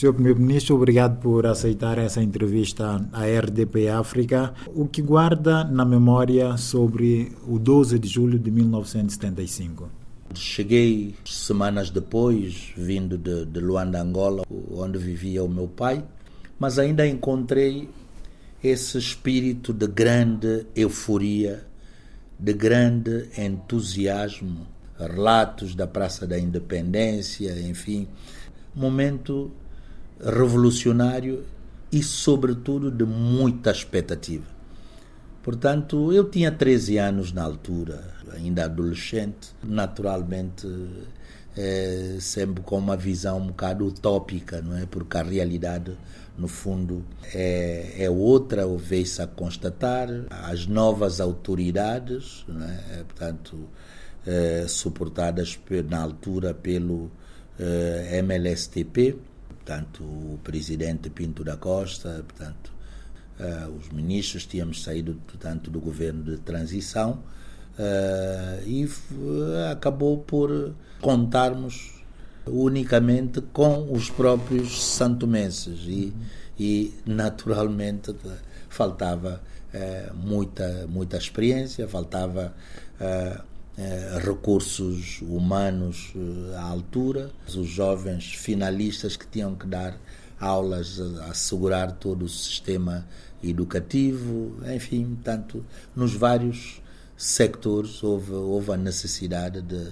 Senhor Primeiro-Ministro, obrigado por aceitar essa entrevista à RDP África. O que guarda na memória sobre o 12 de julho de 1975? Cheguei semanas depois, vindo de, de Luanda, Angola, onde vivia o meu pai, mas ainda encontrei esse espírito de grande euforia, de grande entusiasmo, relatos da Praça da Independência, enfim, momento revolucionário e, sobretudo, de muita expectativa. Portanto, eu tinha 13 anos na altura, ainda adolescente, naturalmente é, sempre com uma visão um bocado utópica, não é? Porque a realidade, no fundo, é, é outra, vê-se a constatar. As novas autoridades, não é? portanto, é, suportadas na altura pelo é, MLSTP, portanto, o presidente Pinto da Costa, portanto, uh, os ministros tínhamos saído, portanto, do governo de transição uh, e acabou por contarmos unicamente com os próprios santomenses. E, e naturalmente faltava uh, muita muita experiência faltava recursos humanos eh, à altura, os jovens finalistas que tinham que dar aulas, assegurar todo o sistema educativo, enfim, tanto nos vários sectores houve, houve a necessidade de,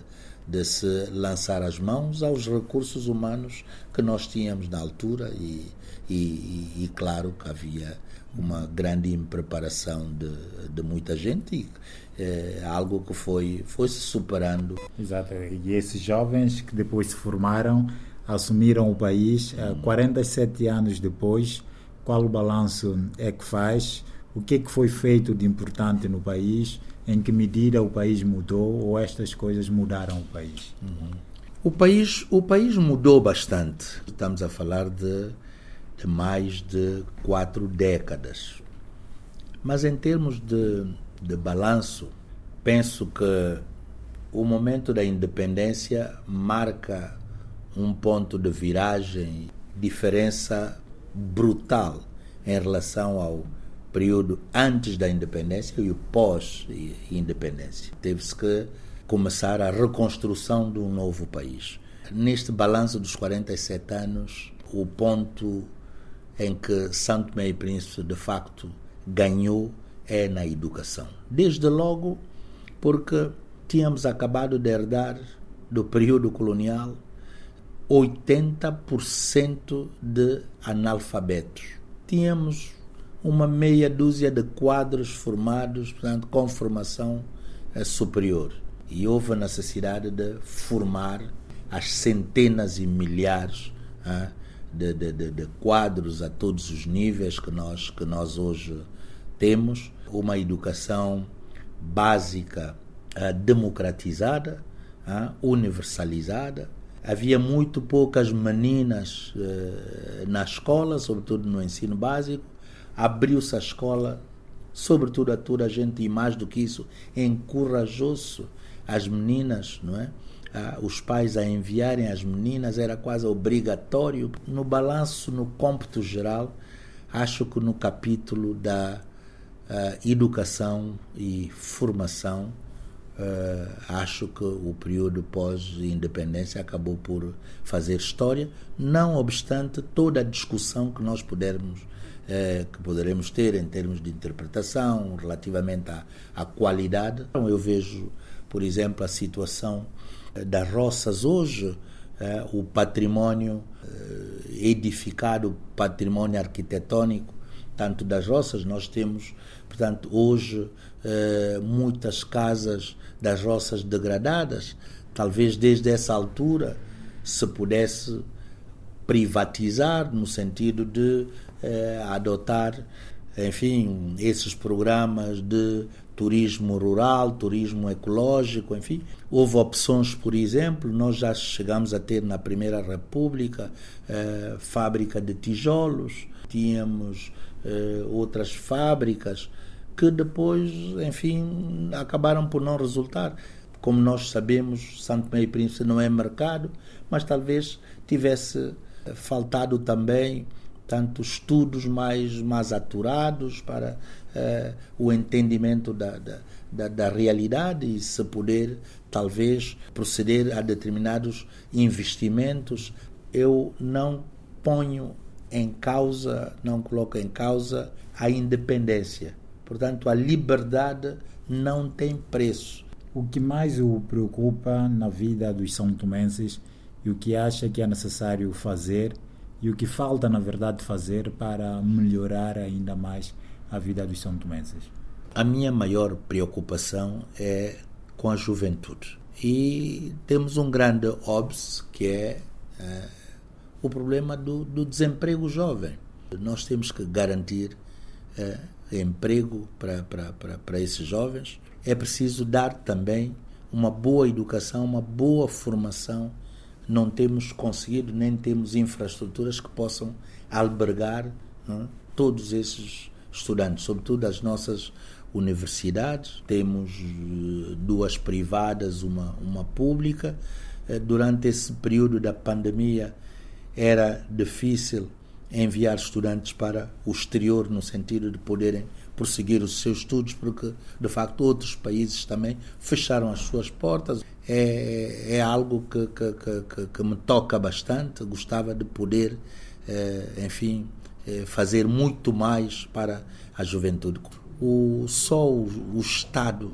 de se lançar as mãos aos recursos humanos que nós tínhamos na altura e, e, e claro que havia uma grande impreparação de, de muita gente e é algo que foi, foi se superando. Exato, e esses jovens que depois se formaram, assumiram o país, hum. 47 anos depois, qual o balanço é que faz? O que, é que foi feito de importante no país? Em que medida o país mudou ou estas coisas mudaram o país? Uhum. O país, o país mudou bastante. Estamos a falar de, de mais de quatro décadas. Mas em termos de, de balanço, penso que o momento da independência marca um ponto de viragem, diferença brutal em relação ao período antes da independência e o pós-independência. Teve-se que começar a reconstrução de um novo país. Neste balanço dos 47 anos, o ponto em que Santo e Príncipe de facto ganhou é na educação. Desde logo porque tínhamos acabado de herdar do período colonial 80% de analfabetos. Tínhamos uma meia dúzia de quadros formados, portanto, com formação eh, superior. E houve a necessidade de formar as centenas e milhares ah, de, de, de, de, quadros a todos os níveis que nós, que nós hoje temos uma educação básica uh, democratizada, uh, universalizada. Havia muito poucas meninas uh, na escola, sobretudo no ensino básico. Abriu-se a escola, sobretudo a toda a gente, e mais do que isso, encorajou-se as meninas, não é? os pais a enviarem as meninas, era quase obrigatório. No balanço, no cômputo geral, acho que no capítulo da educação e formação, uh, acho que o período pós-independência acabou por fazer história, não obstante toda a discussão que nós pudermos uh, que poderemos ter em termos de interpretação relativamente à, à qualidade. Então, eu vejo, por exemplo, a situação das roças hoje, o património edificado, o património arquitetônico, tanto das roças, nós temos Portanto, hoje, eh, muitas casas das roças degradadas, talvez desde essa altura se pudesse privatizar, no sentido de eh, adotar, enfim, esses programas de turismo rural, turismo ecológico, enfim. Houve opções, por exemplo, nós já chegamos a ter na Primeira República eh, fábrica de tijolos, tínhamos eh, outras fábricas que depois, enfim, acabaram por não resultar. Como nós sabemos, Santo Meio Príncipe não é mercado, mas talvez tivesse faltado também tanto estudos mais, mais aturados para uh, o entendimento da, da, da, da, realidade e se poder, talvez, proceder a determinados investimentos. Eu não ponho em causa, não coloco em causa a independência. Portanto, a liberdade não tem preço. O que mais o preocupa na vida dos são tomenses e o que acha que é necessário fazer e o que falta, na verdade, fazer para melhorar ainda mais a vida dos são tomenses? A minha maior preocupação é com a juventude. E temos um grande OBS, que é, é o problema do, do, desemprego jovem. Nós temos que garantir é, emprego para, para, para, para esses jovens. É preciso dar também uma boa educação, uma boa formação não temos conseguido, nem temos infraestruturas que possam albergar é, todos esses estudantes, sobretudo as nossas universidades. Temos eh, duas privadas, uma, uma pública. Eh, durante esse período da pandemia era difícil enviar estudantes para o exterior, no sentido de poderem prosseguir os seus estudos, porque de facto outros países também fecharam as suas portas. É, é algo que, que, que, que me toca bastante. Gostava de poder, é, enfim, é, fazer muito mais para a juventude. O, só o, o Estado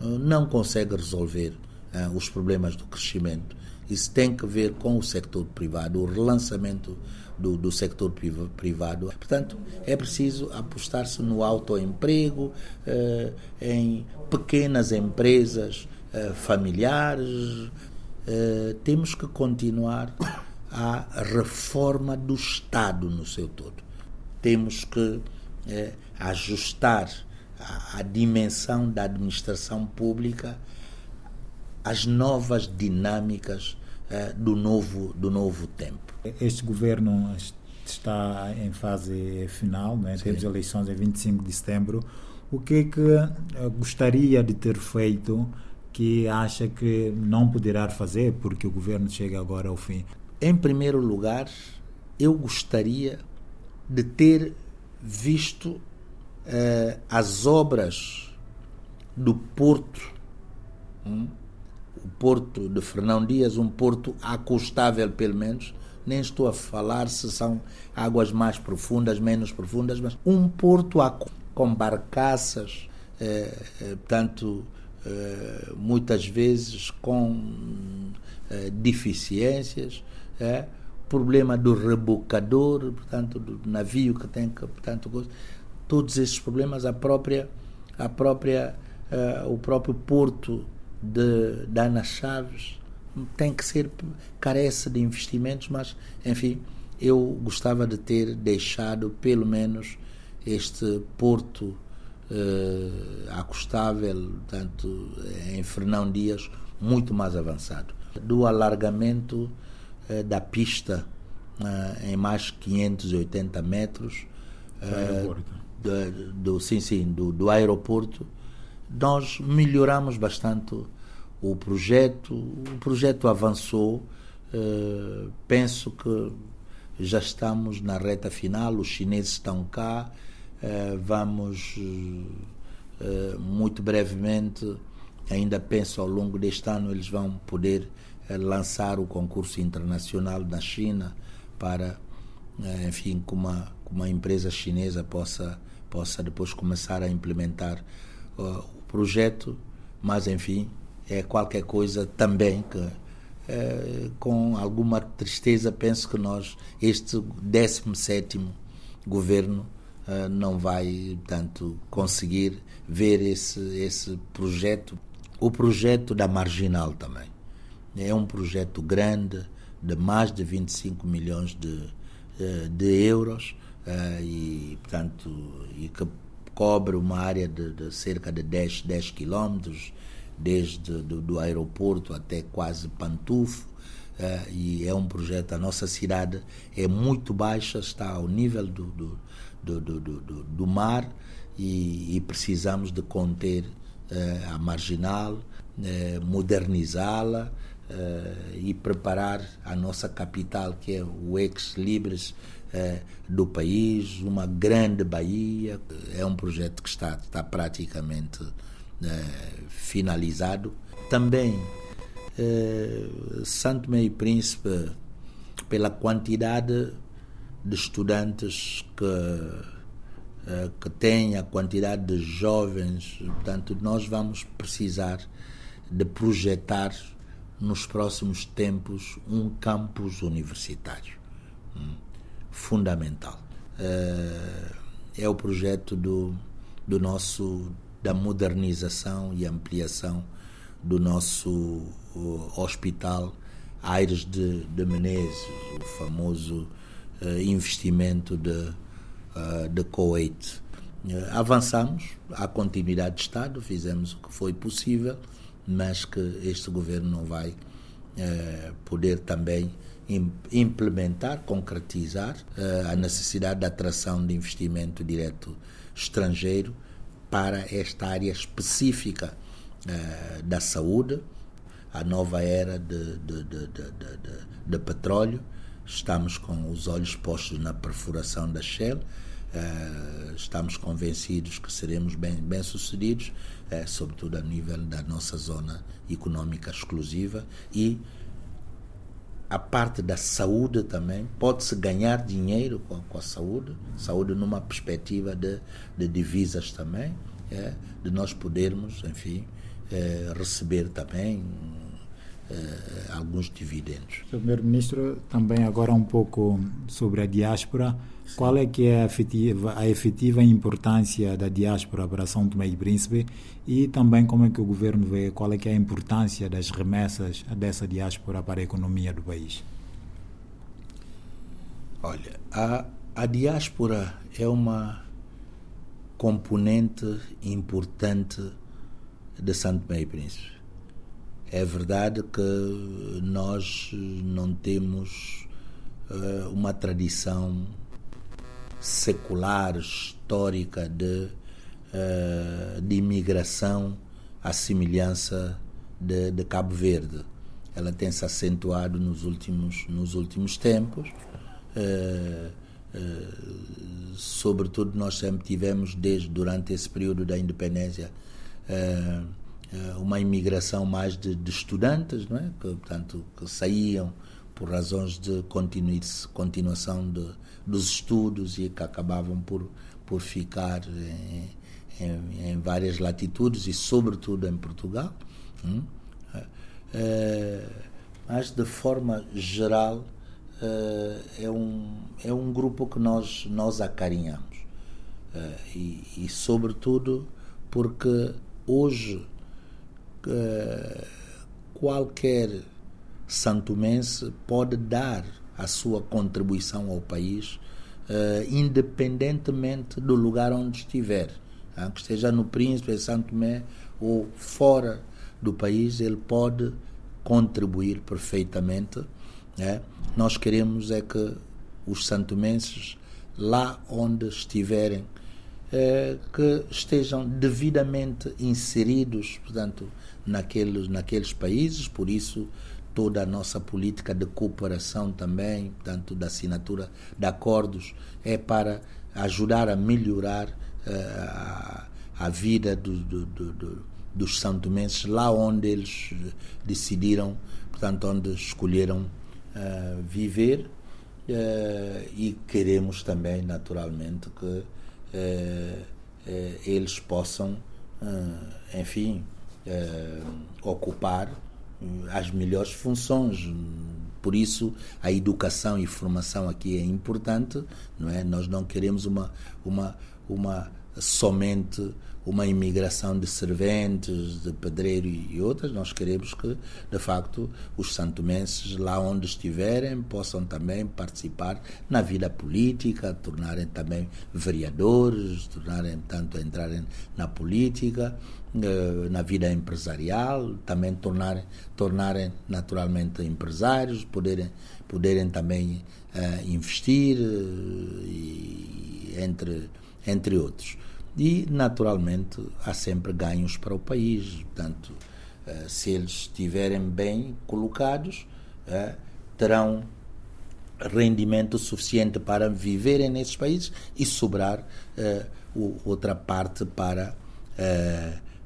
eh, não consegue resolver eh, os problemas do crescimento. Isso tem que ver com o setor privado, o relançamento do, do sector privado. Portanto, é preciso apostar-se no autoemprego, eh, em pequenas empresas eh, familiares. Eh, temos que continuar a reforma do Estado no seu todo. Temos que eh, ajustar a, a dimensão da administração pública às novas dinâmicas eh, do novo do novo tempo. Este governo está em fase final, né? temos eleições em 25 de setembro. O que é que eh, gostaria de ter feito que acha que não poderá fazer porque o governo chega agora ao fim? Em primeiro lugar, eu gostaria de ter visto uh, as obras do Porto, hum? O Porto de Fernão Dias, um porto acostável pelo menos, nem estou a falar se são águas mais profundas, menos profundas, mas um porto com barcaças, eh, eh, portanto, eh, muitas vezes com deficiências, problema do rebocador, portanto, do navio que tem que, portanto, todos esses problemas, a própria, a própria, o próprio porto de, de Ana Chaves, tem que ser, carece de investimentos, mas, enfim, eu gostava de ter deixado pelo menos este porto eh, acostável, tanto em Fernão Dias, muito mais avançado. Do alargamento eh, da pista eh, em mais 580 metros eh, do, do, sim, sim, do, do aeroporto, nós melhoramos bastante o projeto. O projeto avançou. Uh, penso que já estamos na reta final. Os chineses estão cá. Uh, vamos uh, muito brevemente, ainda penso ao longo deste ano, eles vão poder lançar o concurso internacional na China para, enfim, que uma, uma empresa chinesa possa, possa depois começar a implementar projeto. Mas, enfim, é qualquer coisa também que é, com alguma tristeza penso que nós este 17 governo é, não vai tanto conseguir ver esse esse projeto o projeto da marginal também é um projeto grande de mais de 25 milhões de, eh, de euros e portanto e que cobre uma área de, de cerca de 10, 10 quilómetros desde do, do aeroporto até quase Pantufo, uh, e é um projeto, a nossa cidade é muito baixa, está ao nível do, do, do, do, do, do mar e, e, precisamos de conter uh, a marginal, uh, modernizá-la, e preparar a nossa capital, que é o ex-libris do país, uma grande Bahia. É um projeto que está, está praticamente finalizado. Também Santo Meio Príncipe, pela quantidade de estudantes que que tem a quantidade de jovens, portanto, nós vamos precisar de projetar nos próximos tempos um campus universitário hum, fundamental. É o projeto do, do nosso da modernização e ampliação do nosso hospital Aires de, de Menezes, o famoso uh, investimento de, uh, de Kuwait. Avançamos, há continuidade de Estado, fizemos o que foi possível, mas que este governo não vai poder também implementar, concretizar a necessidade de atração de investimento direto estrangeiro para esta área específica uh, da saúde, a nova era de, de, de, de, petróleo. Estamos com os olhos postos na perfuração da Shell. Uh, estamos convencidos que seremos bem, bem sucedidos, sobretudo a nível da nossa zona econômica exclusiva e a parte da saúde também. Pode-se ganhar dinheiro com, com, a saúde, saúde numa perspectiva de, de divisas também, é, de nós podermos, enfim, é, receber também é, alguns dividendos. Primeiro-Ministro, também agora um pouco sobre a diáspora. Sim. Qual é que é a efetiva, a efetiva importância da diáspora para São Tomé e Príncipe e também como é que o governo vê qual é que é a importância das remessas dessa diáspora para a economia do país? Olha, a, a diáspora é uma componente importante de Santo e Príncipe. É verdade que nós não temos uh, uma tradição secular, histórica de, uh, de imigração à semelhança de, de, Cabo Verde. Ela tem se acentuado nos últimos, nos últimos tempos. Uh, uh, sobretudo, nós sempre tivemos, desde durante esse período da independência, uma imigração mais de, de, estudantes, não é? que, portanto, que saíam por razões de continuação de, dos estudos e que acabavam por, por ficar em, em, em várias latitudes e, sobretudo, em Portugal. Hum? É, mas, de forma geral, é, é, um, é um grupo que nós, nós acarinhamos. E, e, sobretudo, porque hoje qualquer santomense pode dar a sua contribuição ao país, uh, independentemente do lugar onde estiver. Uh, que esteja no Príncipe, em Santo Tomé ou fora do país, ele pode contribuir perfeitamente. Né? Nós queremos é que os santomenses, lá onde estiverem, eh, que estejam devidamente inseridos, portanto, naqueles, naqueles países, por isso toda a nossa política de cooperação também, tanto da assinatura de acordos, é para ajudar a melhorar uh, a, a, vida do, do, do, dos santomenses lá onde eles decidiram, portanto, onde escolheram uh, viver. E queremos também, naturalmente, que eles possam, enfim, ocupar as melhores funções. Por isso, a educação e formação aqui é importante, não é? Nós não queremos uma, uma, uma somente uma imigração de serventes, de pedreiro e outras, nós queremos que, de facto, os santomenses, lá onde estiverem, possam também participar na vida política, tornarem também vereadores, tornarem, tanto, entrarem na política, eh, na vida empresarial, também tornarem, tornarem naturalmente empresários, poderem, poderem também uh, investir, uh, e, entre, entre outros. E, naturalmente, há sempre ganhos para o país. Portanto, se eles estiverem bem colocados, terão rendimento suficiente para viverem nesses países e sobrar outra parte para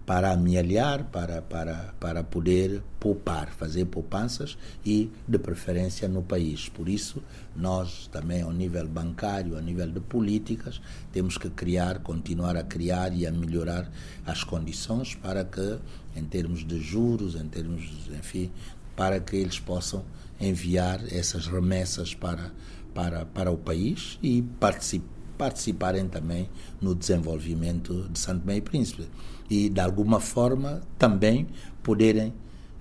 para amealhar, para, para, para poder poupar, fazer poupanças e, de preferência, no país. Por isso, nós também, ao nível bancário, ao nível de políticas, temos que criar, continuar a criar e a melhorar as condições para que, em termos de juros, em termos, enfim, para que eles possam enviar essas remessas para, para, para o país e participar participarem também no desenvolvimento de Santo Meio Príncipe e, de alguma forma, também poderem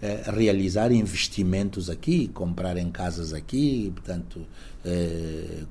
eh, realizar investimentos aqui, comprarem casas aqui, portanto, eh,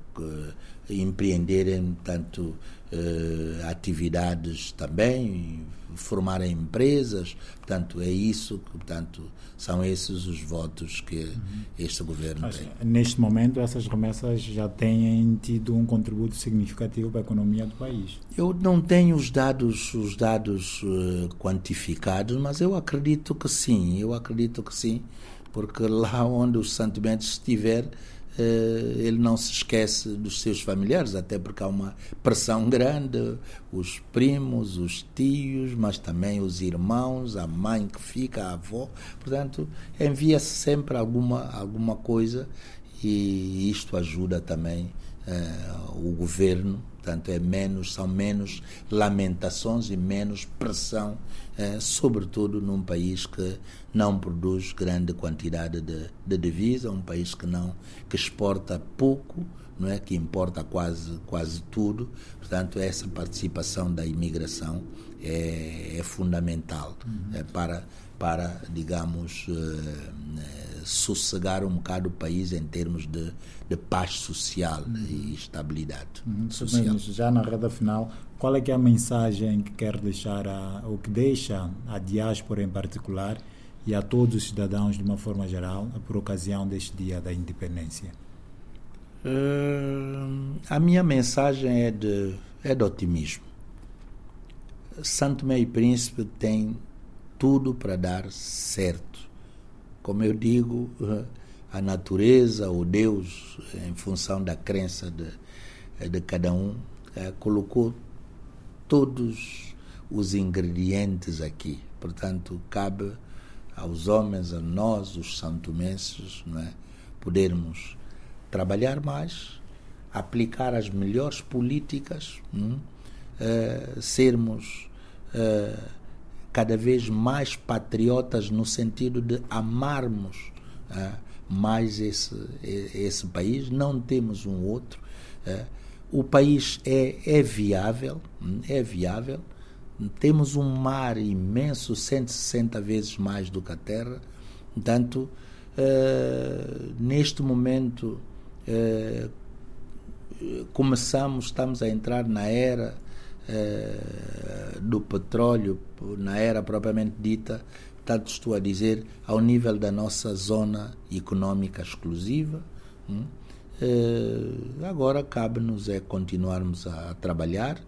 empreenderem tanto eh, atividades também, formarem empresas, portanto é isso, portanto são esses os votos que uhum. este governo Mas, tem. Neste momento essas remessas já têm tido um contributo significativo para a economia do país. Eu não tenho os dados os dados uh, quantificados, mas eu acredito que sim, eu acredito que sim, porque lá onde os sentimentos estiver ele não se esquece dos seus familiares, até porque há uma pressão grande, os primos, os tios, mas também os irmãos, a mãe que fica, a avó. Portanto, envia-se sempre alguma, alguma coisa e isto ajuda também uh, o governo Portanto, é menos, são menos lamentações e menos pressão, eh, sobretudo num país que não produz grande quantidade de, de divisa, um país que não que exporta pouco, não é que importa quase quase tudo. Portanto, essa participação da imigração é, é fundamental uhum. é, para para digamos uh, sossegar um bocado o país em termos de, de paz social uhum. e estabilidade uhum. social. Já na reta final, qual é que é a mensagem que quer deixar, a, ou que deixa a diáspora em particular e a todos os cidadãos de uma forma geral por ocasião deste dia da independência? Uh, a minha mensagem é de, é de otimismo. Santo Meio Príncipe tem tudo para dar certo como eu digo, a natureza, o Deus, em função da crença de, de cada um, eh, colocou todos os ingredientes aqui. Portanto, cabe aos homens, a nós, os santomenses, não é? podermos trabalhar mais, aplicar as melhores políticas, hum? sermos cada vez mais patriotas no sentido de amarmos uh, mais esse, esse país, não temos um outro. Uh, o país é, é viável, hum, é viável. Temos um mar imenso, 160 vezes mais do que a terra. Portanto, uh, neste momento, começamos, estamos a entrar na era do petróleo na era propriamente dita, tanto estou a dizer, ao nível da nossa zona econômica exclusiva. Hum? Eh, agora cabe-nos é continuarmos a trabalhar,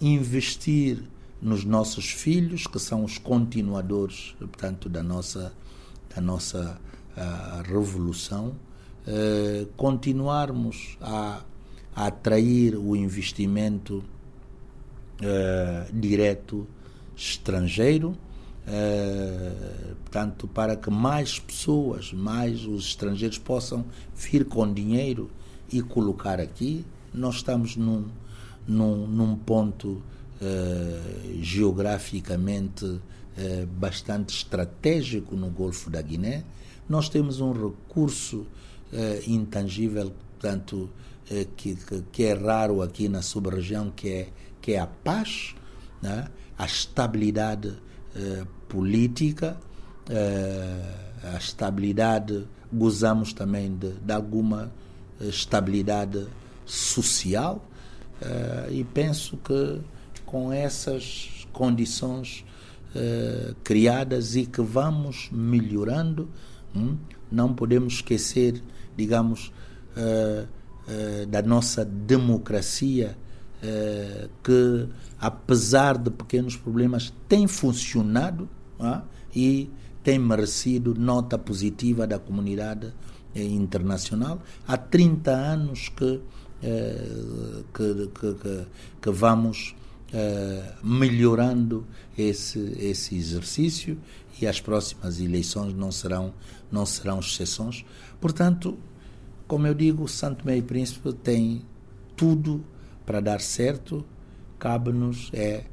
investir nos nossos filhos, que são os continuadores, portanto, da nossa, da nossa revolução, uh, continuarmos a, a atrair o investimento uh, direto estrangeiro, uh, portanto, para que mais pessoas, mais os estrangeiros possam vir com dinheiro e colocar aqui. Nós estamos num, num, num ponto uh, geograficamente bastante estratégico no Golfo da Guiné. Nós temos um recurso intangível, portanto, que, que, que é raro aqui na sub-região, que é que é a paz, né? a estabilidade eh, política, eh, a estabilidade, gozamos também de, de alguma estabilidade social eh, e penso que com essas condições eh, criadas e que vamos melhorando, hum, não podemos esquecer, digamos, eh, eh, da nossa democracia eh, que, apesar de pequenos problemas, tem funcionado ah, e tem merecido nota positiva da comunidade eh, internacional. Há 30 anos que, eh, que, que, que, vamos eh, melhorando esse, esse exercício e as próximas eleições não serão, não serão exceções. Portanto, como eu digo, Santo Meio Príncipe tem tudo para dar certo, cabe-nos é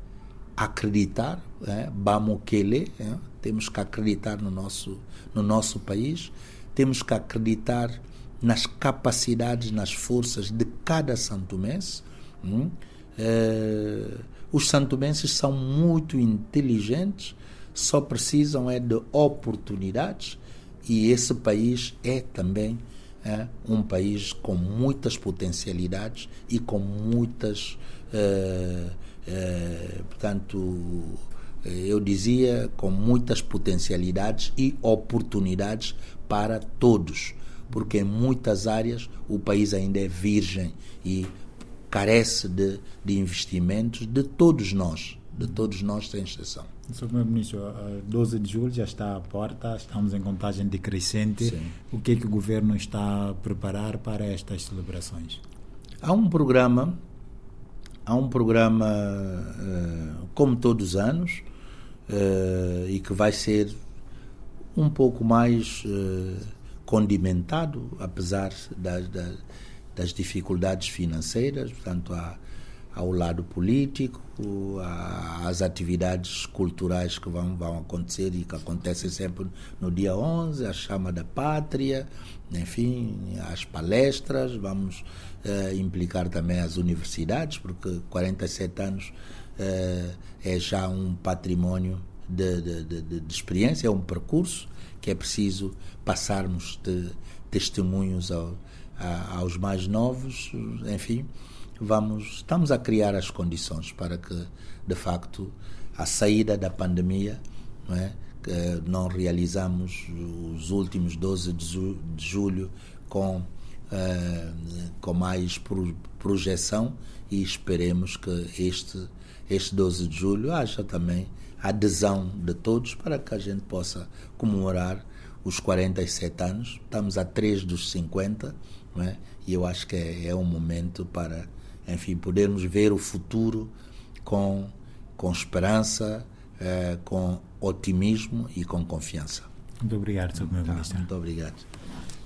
acreditar, é, Bamokele, é, temos que acreditar no nosso, no nosso país, temos que acreditar nas capacidades, nas forças de cada santomense. Hum? É, os santomenses são muito inteligentes, só precisam é de oportunidades e esse país é também é um país com muitas potencialidades e com muitas, eh, eh, portanto, eu dizia, com muitas potencialidades e oportunidades para todos, porque em muitas áreas o país ainda é virgem e carece de, de investimentos de todos nós, de todos nós sem exceção. Sr. Primeiro-Ministro, 12 de julho já está à porta, estamos em contagem decrescente. Sim. O que é que o governo está a preparar para estas celebrações? Há um programa, há um programa eh, como todos os anos eh, e que vai ser um pouco mais eh, condimentado, apesar das, das, das dificuldades financeiras. Portanto, há ao lado político, às atividades culturais que vão, vão acontecer e que acontecem sempre no dia 11, a chama da pátria, enfim, as palestras, vamos eh, implicar também as universidades, porque 47 anos eh, é já um património de, de, de, de, experiência, é um percurso que é preciso passarmos de testemunhos ao, aos mais novos, enfim vamos estamos a criar as condições para que de facto a saída da pandemia não é que não realizamos os últimos 12 de julho com uh, com mais projeção e esperemos que este este 12 de julho haja também adesão de todos para que a gente possa comemorar os 47 anos. Estamos a 3 dos 50, não é? e eu acho que é, é um momento para enfim, podermos ver o futuro com, com esperança, eh, com otimismo e com confiança. Muito obrigado, Sr. Primeiro-Ministro. Muito obrigado.